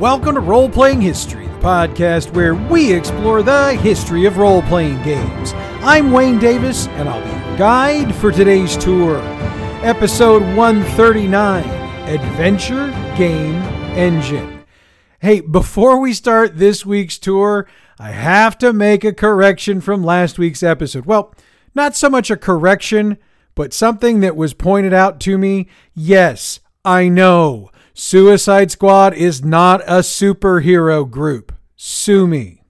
Welcome to Role Playing History, the podcast where we explore the history of role playing games. I'm Wayne Davis, and I'll be your guide for today's tour. Episode 139 Adventure Game Engine. Hey, before we start this week's tour, I have to make a correction from last week's episode. Well, not so much a correction, but something that was pointed out to me. Yes, I know. Suicide Squad is not a superhero group. Sue me.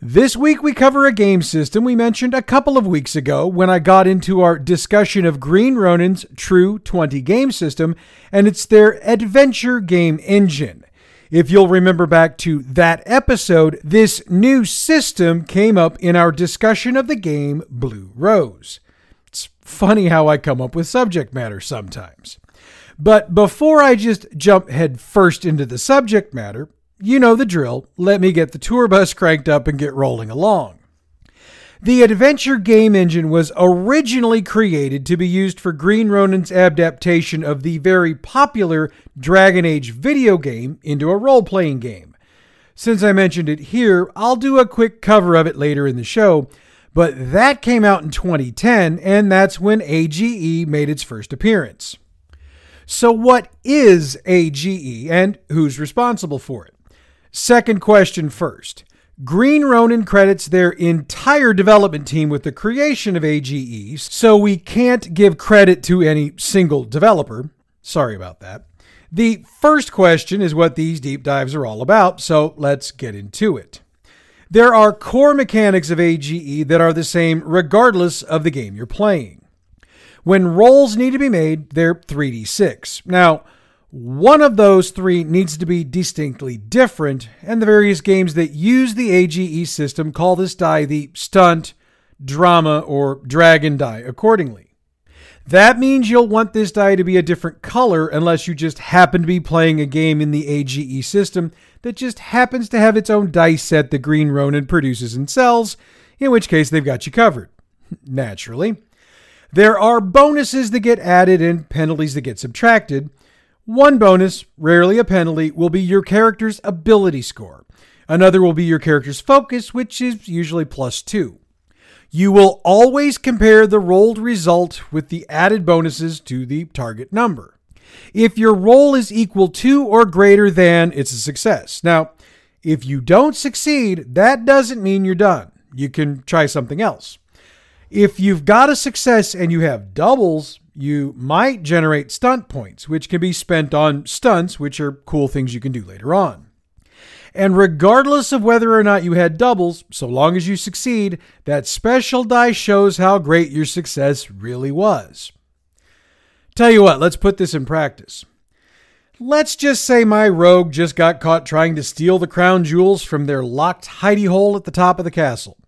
This week we cover a game system we mentioned a couple of weeks ago when I got into our discussion of Green Ronin's True 20 game system, and it's their adventure game engine. If you'll remember back to that episode, this new system came up in our discussion of the game Blue Rose. It's funny how I come up with subject matter sometimes. But before I just jump head first into the subject matter, you know the drill. Let me get the tour bus cranked up and get rolling along. The adventure game engine was originally created to be used for Green Ronin's adaptation of the very popular Dragon Age video game into a role playing game. Since I mentioned it here, I'll do a quick cover of it later in the show, but that came out in 2010, and that's when AGE made its first appearance. So, what is AGE and who's responsible for it? Second question first. Green Ronin credits their entire development team with the creation of AGE, so we can't give credit to any single developer. Sorry about that. The first question is what these deep dives are all about, so let's get into it. There are core mechanics of AGE that are the same regardless of the game you're playing. When rolls need to be made, they're 3d6. Now, one of those three needs to be distinctly different, and the various games that use the AGE system call this die the stunt, drama, or dragon die accordingly. That means you'll want this die to be a different color unless you just happen to be playing a game in the AGE system that just happens to have its own dice set the Green Ronin produces and sells, in which case they've got you covered. Naturally. There are bonuses that get added and penalties that get subtracted. One bonus, rarely a penalty, will be your character's ability score. Another will be your character's focus, which is usually plus two. You will always compare the rolled result with the added bonuses to the target number. If your roll is equal to or greater than, it's a success. Now, if you don't succeed, that doesn't mean you're done. You can try something else. If you've got a success and you have doubles, you might generate stunt points, which can be spent on stunts, which are cool things you can do later on. And regardless of whether or not you had doubles, so long as you succeed, that special die shows how great your success really was. Tell you what, let's put this in practice. Let's just say my rogue just got caught trying to steal the crown jewels from their locked hidey hole at the top of the castle.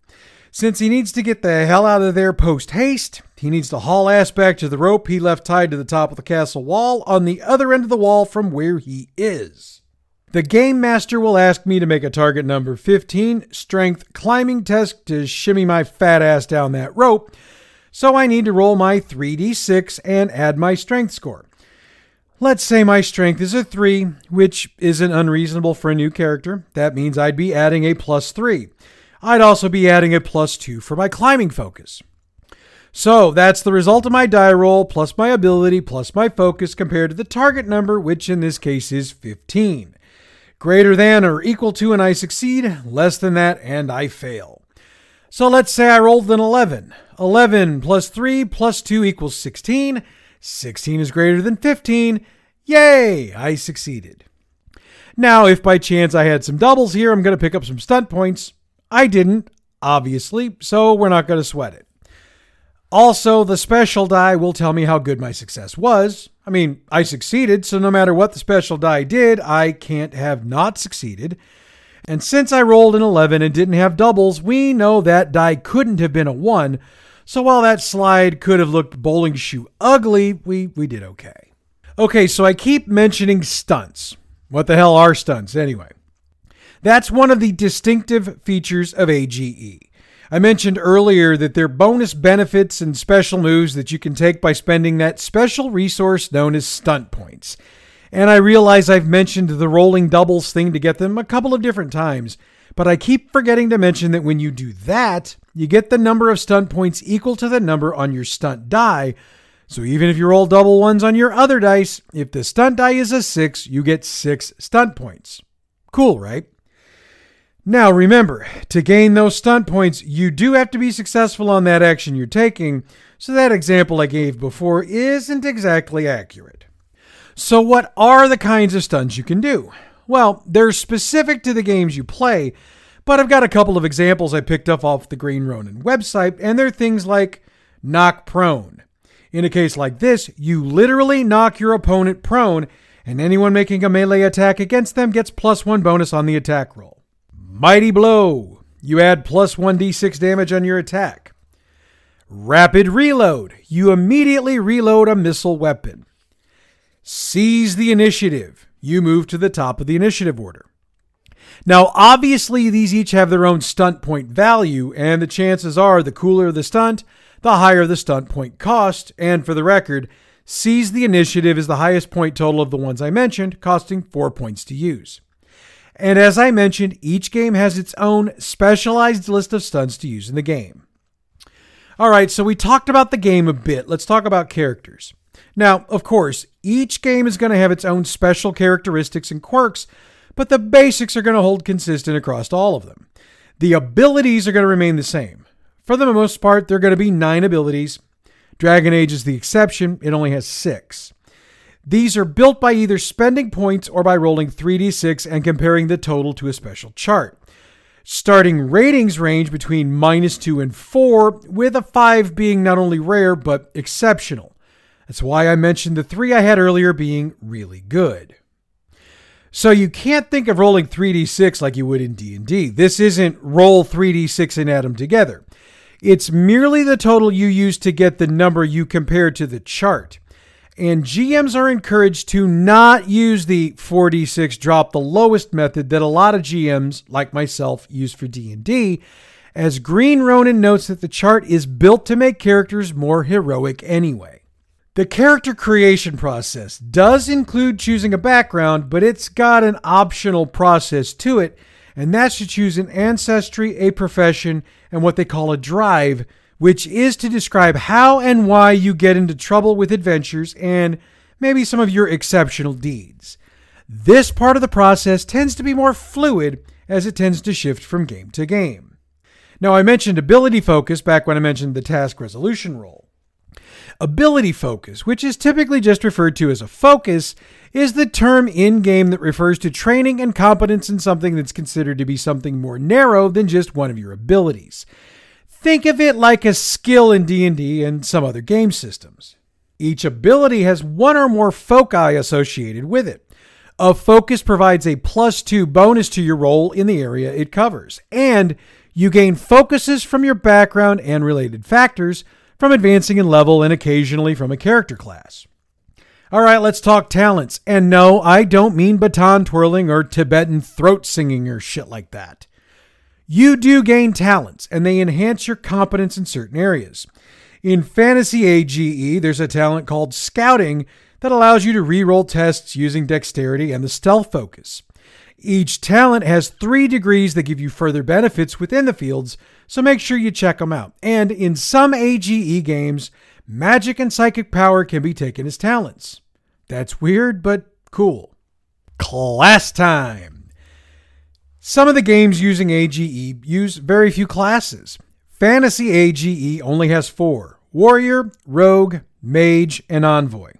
Since he needs to get the hell out of there post haste, he needs to haul ass back to the rope he left tied to the top of the castle wall on the other end of the wall from where he is. The game master will ask me to make a target number 15 strength climbing test to shimmy my fat ass down that rope, so I need to roll my 3d6 and add my strength score. Let's say my strength is a 3, which isn't unreasonable for a new character. That means I'd be adding a plus 3. I'd also be adding a plus 2 for my climbing focus. So that's the result of my die roll plus my ability plus my focus compared to the target number, which in this case is 15. Greater than or equal to and I succeed, less than that and I fail. So let's say I rolled an 11. 11 plus 3 plus 2 equals 16. 16 is greater than 15. Yay! I succeeded. Now, if by chance I had some doubles here, I'm going to pick up some stunt points. I didn't, obviously, so we're not going to sweat it. Also, the special die will tell me how good my success was. I mean, I succeeded, so no matter what the special die did, I can't have not succeeded. And since I rolled an 11 and didn't have doubles, we know that die couldn't have been a 1. So while that slide could have looked bowling shoe ugly, we, we did okay. Okay, so I keep mentioning stunts. What the hell are stunts anyway? That's one of the distinctive features of AGE. I mentioned earlier that there are bonus benefits and special moves that you can take by spending that special resource known as stunt points. And I realize I've mentioned the rolling doubles thing to get them a couple of different times, but I keep forgetting to mention that when you do that, you get the number of stunt points equal to the number on your stunt die. So even if you roll double ones on your other dice, if the stunt die is a 6, you get 6 stunt points. Cool, right? Now remember, to gain those stunt points, you do have to be successful on that action you're taking, so that example I gave before isn't exactly accurate. So, what are the kinds of stunts you can do? Well, they're specific to the games you play, but I've got a couple of examples I picked up off the Green Ronin website, and they're things like knock prone. In a case like this, you literally knock your opponent prone, and anyone making a melee attack against them gets plus one bonus on the attack roll. Mighty Blow. You add plus 1d6 damage on your attack. Rapid Reload. You immediately reload a missile weapon. Seize the Initiative. You move to the top of the initiative order. Now, obviously, these each have their own stunt point value, and the chances are the cooler the stunt, the higher the stunt point cost. And for the record, Seize the Initiative is the highest point total of the ones I mentioned, costing 4 points to use. And as I mentioned, each game has its own specialized list of stunts to use in the game. All right, so we talked about the game a bit. Let's talk about characters. Now, of course, each game is going to have its own special characteristics and quirks, but the basics are going to hold consistent across all of them. The abilities are going to remain the same. For the most part, there are going to be nine abilities. Dragon Age is the exception, it only has six. These are built by either spending points or by rolling 3d6 and comparing the total to a special chart. Starting ratings range between minus 2 and 4, with a 5 being not only rare but exceptional. That's why I mentioned the 3 I had earlier being really good. So you can't think of rolling 3d6 like you would in D&D. This isn't roll 3d6 and add them together. It's merely the total you use to get the number you compare to the chart and GMs are encouraged to not use the 4d6 drop the lowest method that a lot of GMs like myself use for D&D as Green Ronin notes that the chart is built to make characters more heroic anyway. The character creation process does include choosing a background, but it's got an optional process to it, and that's to choose an ancestry, a profession, and what they call a drive which is to describe how and why you get into trouble with adventures and maybe some of your exceptional deeds. This part of the process tends to be more fluid as it tends to shift from game to game. Now, I mentioned ability focus back when I mentioned the task resolution roll. Ability focus, which is typically just referred to as a focus, is the term in game that refers to training and competence in something that's considered to be something more narrow than just one of your abilities. Think of it like a skill in D&D and some other game systems. Each ability has one or more foci associated with it. A focus provides a plus 2 bonus to your roll in the area it covers, and you gain focuses from your background and related factors from advancing in level and occasionally from a character class. All right, let's talk talents. And no, I don't mean baton twirling or Tibetan throat singing or shit like that you do gain talents and they enhance your competence in certain areas. In Fantasy AGE, there's a talent called Scouting that allows you to reroll tests using dexterity and the stealth focus. Each talent has three degrees that give you further benefits within the fields, so make sure you check them out. And in some AGE games, magic and psychic power can be taken as talents. That's weird, but cool. Class time! Some of the games using AGE use very few classes. Fantasy AGE only has four Warrior, Rogue, Mage, and Envoy.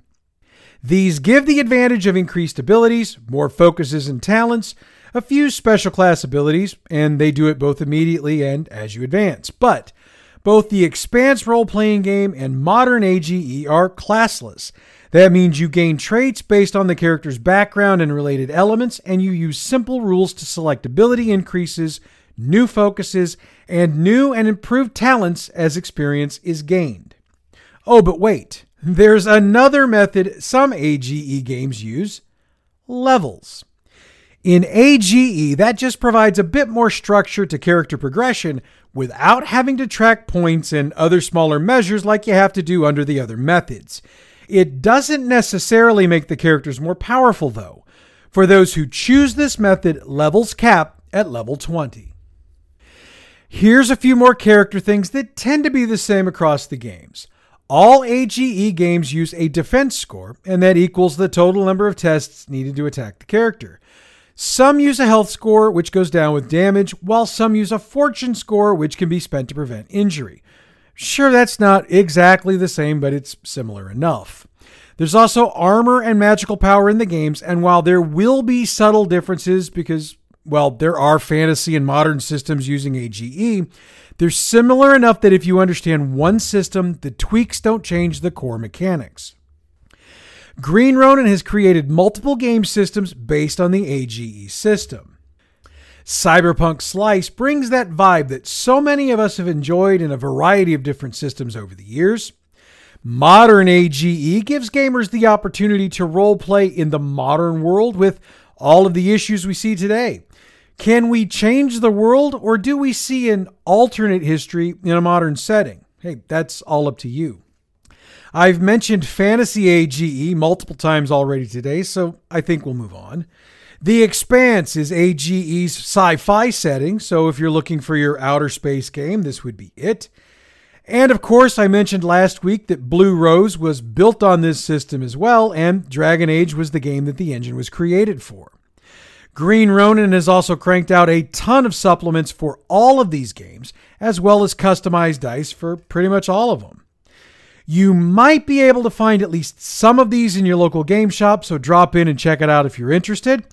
These give the advantage of increased abilities, more focuses and talents, a few special class abilities, and they do it both immediately and as you advance. But both the Expanse role playing game and modern AGE are classless. That means you gain traits based on the character's background and related elements, and you use simple rules to select ability increases, new focuses, and new and improved talents as experience is gained. Oh, but wait, there's another method some AGE games use levels. In AGE, that just provides a bit more structure to character progression without having to track points and other smaller measures like you have to do under the other methods. It doesn't necessarily make the characters more powerful, though. For those who choose this method, levels cap at level 20. Here's a few more character things that tend to be the same across the games. All AGE games use a defense score, and that equals the total number of tests needed to attack the character. Some use a health score, which goes down with damage, while some use a fortune score, which can be spent to prevent injury. Sure, that's not exactly the same, but it's similar enough. There's also armor and magical power in the games, and while there will be subtle differences because, well, there are fantasy and modern systems using AGE, they're similar enough that if you understand one system, the tweaks don't change the core mechanics. Green Ronin has created multiple game systems based on the AGE system. Cyberpunk Slice brings that vibe that so many of us have enjoyed in a variety of different systems over the years. Modern AGE gives gamers the opportunity to roleplay in the modern world with all of the issues we see today. Can we change the world or do we see an alternate history in a modern setting? Hey, that's all up to you. I've mentioned Fantasy AGE multiple times already today, so I think we'll move on. The Expanse is AGE's sci fi setting, so if you're looking for your outer space game, this would be it. And of course, I mentioned last week that Blue Rose was built on this system as well, and Dragon Age was the game that the engine was created for. Green Ronin has also cranked out a ton of supplements for all of these games, as well as customized dice for pretty much all of them. You might be able to find at least some of these in your local game shop, so drop in and check it out if you're interested.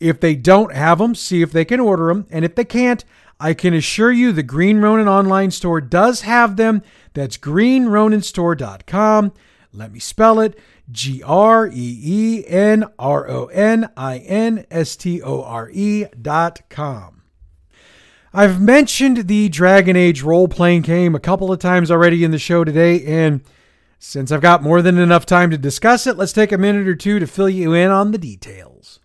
If they don't have them, see if they can order them. And if they can't, I can assure you the Green Ronin online store does have them. That's greenroninstore.com. Let me spell it G R E E N R O N I N S T O R E dot com. I've mentioned the Dragon Age role playing game a couple of times already in the show today, and since I've got more than enough time to discuss it, let's take a minute or two to fill you in on the details.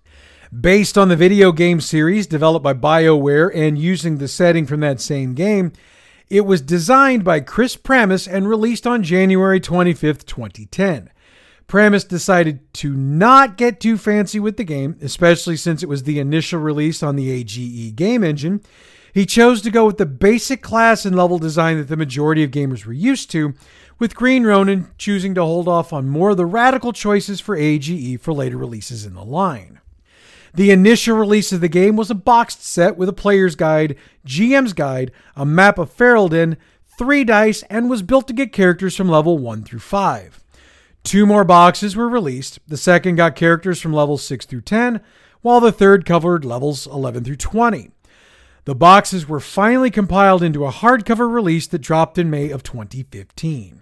Based on the video game series developed by BioWare and using the setting from that same game, it was designed by Chris Pramas and released on January 25th, 2010. Pramas decided to not get too fancy with the game, especially since it was the initial release on the AGE game engine, he chose to go with the basic class and level design that the majority of gamers were used to, with Green Ronin choosing to hold off on more of the radical choices for AGE for later releases in the line. The initial release of the game was a boxed set with a player's guide, GM's guide, a map of Ferelden, three dice, and was built to get characters from level 1 through 5. Two more boxes were released. The second got characters from levels 6 through 10, while the third covered levels 11 through 20. The boxes were finally compiled into a hardcover release that dropped in May of 2015.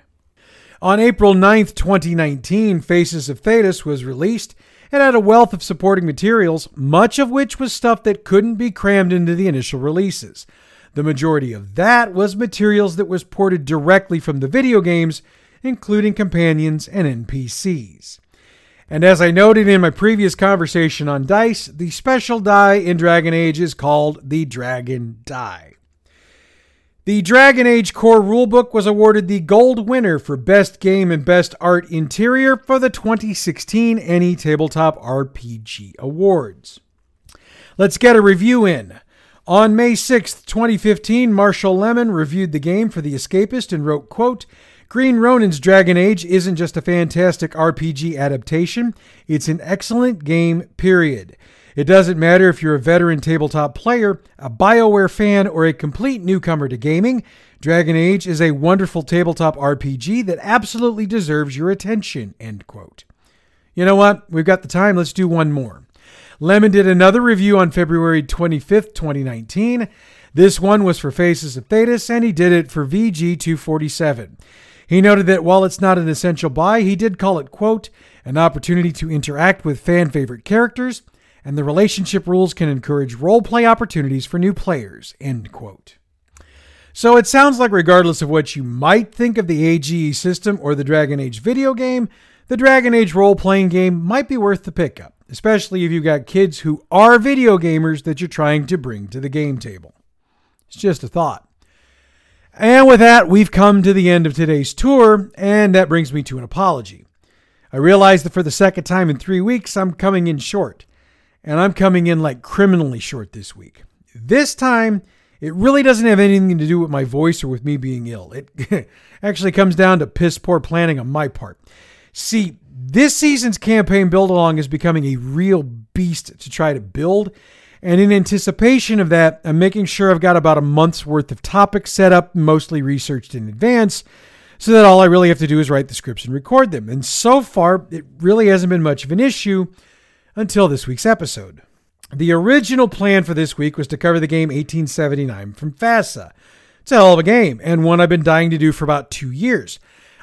On April 9, 2019, Faces of Thedas was released and had a wealth of supporting materials, much of which was stuff that couldn't be crammed into the initial releases. The majority of that was materials that was ported directly from the video games, including companions and NPCs. And as I noted in my previous conversation on dice, the special die in Dragon Age is called the Dragon Die. The Dragon Age Core Rulebook was awarded the gold winner for Best Game and Best Art Interior for the 2016 ENnie Tabletop RPG Awards. Let's get a review in. On May 6, 2015, Marshall Lemon reviewed the game for The Escapist and wrote, quote, Green Ronin's Dragon Age isn't just a fantastic RPG adaptation, it's an excellent game, period. It doesn't matter if you're a veteran tabletop player, a BioWare fan, or a complete newcomer to gaming, Dragon Age is a wonderful tabletop RPG that absolutely deserves your attention. End quote. You know what? We've got the time. Let's do one more. Lemon did another review on February 25th, 2019. This one was for Faces of Thedas, and he did it for VG247. He noted that while it's not an essential buy, he did call it, quote, an opportunity to interact with fan favorite characters, and the relationship rules can encourage role play opportunities for new players, end quote. So it sounds like, regardless of what you might think of the AGE system or the Dragon Age video game, the Dragon Age role playing game might be worth the pickup, especially if you've got kids who are video gamers that you're trying to bring to the game table. It's just a thought. And with that, we've come to the end of today's tour, and that brings me to an apology. I realize that for the second time in three weeks, I'm coming in short. And I'm coming in like criminally short this week. This time, it really doesn't have anything to do with my voice or with me being ill. It actually comes down to piss poor planning on my part. See, this season's campaign build along is becoming a real beast to try to build. And in anticipation of that, I'm making sure I've got about a month's worth of topics set up, mostly researched in advance, so that all I really have to do is write the scripts and record them. And so far, it really hasn't been much of an issue until this week's episode. The original plan for this week was to cover the game 1879 from FASA. It's a hell of a game, and one I've been dying to do for about two years.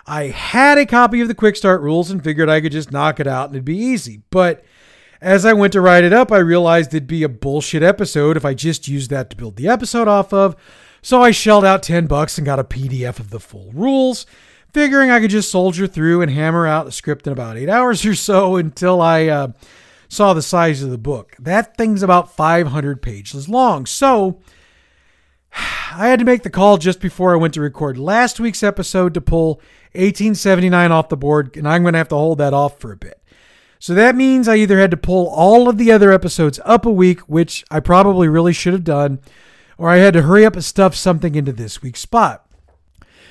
I had a copy of the quick start rules and figured I could just knock it out and it'd be easy. But as I went to write it up, I realized it'd be a bullshit episode if I just used that to build the episode off of. So I shelled out 10 bucks and got a PDF of the full rules, figuring I could just soldier through and hammer out the script in about eight hours or so until I uh, saw the size of the book. That thing's about 500 pages long. So I had to make the call just before I went to record last week's episode to pull 1879 off the board, and I'm going to have to hold that off for a bit. So that means I either had to pull all of the other episodes up a week, which I probably really should have done, or I had to hurry up and stuff something into this week's spot.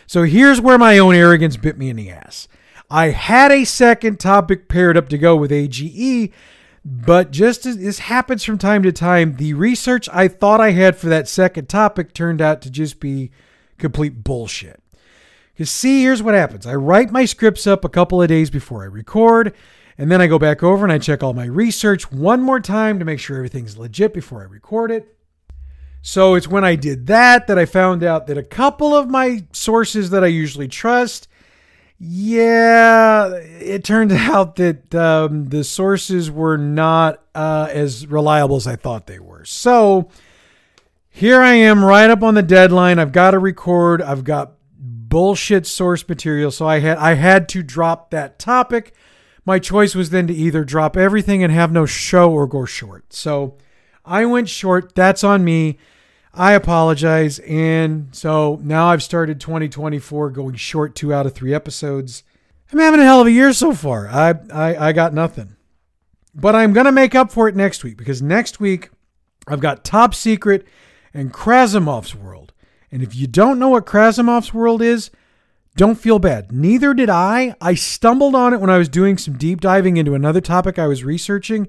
So here's where my own arrogance bit me in the ass. I had a second topic paired up to go with AGE, but just as this happens from time to time, the research I thought I had for that second topic turned out to just be complete bullshit. Because, see, here's what happens I write my scripts up a couple of days before I record. And then I go back over and I check all my research one more time to make sure everything's legit before I record it. So it's when I did that that I found out that a couple of my sources that I usually trust, yeah, it turned out that um, the sources were not uh, as reliable as I thought they were. So here I am right up on the deadline. I've got to record. I've got bullshit source material. So I had I had to drop that topic my choice was then to either drop everything and have no show or go short. So I went short. That's on me. I apologize. And so now I've started 2024 going short two out of three episodes. I'm having a hell of a year so far. I, I, I got nothing. But I'm going to make up for it next week because next week I've got Top Secret and Krasimov's World. And if you don't know what Krasimov's World is, don't feel bad. Neither did I. I stumbled on it when I was doing some deep diving into another topic I was researching.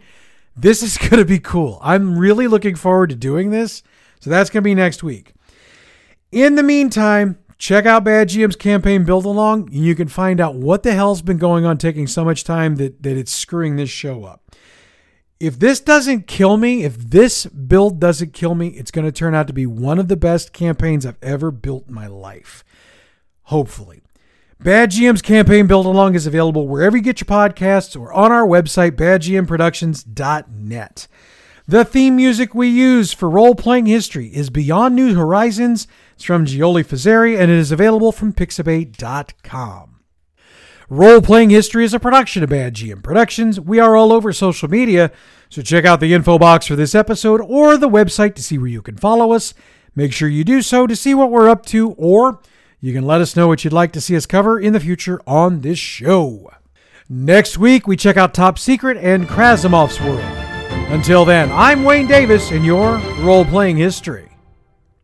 This is going to be cool. I'm really looking forward to doing this. So that's going to be next week. In the meantime, check out Bad GM's campaign build along. And you can find out what the hell's been going on taking so much time that, that it's screwing this show up. If this doesn't kill me, if this build doesn't kill me, it's going to turn out to be one of the best campaigns I've ever built in my life hopefully. Bad GM's campaign build along is available wherever you get your podcasts or on our website, badgmproductions.net. The theme music we use for role playing history is Beyond New Horizons. It's from Giole Fazzeri and it is available from pixabay.com. Role Playing History is a production of Bad GM Productions. We are all over social media, so check out the info box for this episode or the website to see where you can follow us. Make sure you do so to see what we're up to or you can let us know what you'd like to see us cover in the future on this show. Next week, we check out Top Secret and Krasimov's World. Until then, I'm Wayne Davis in your role playing history.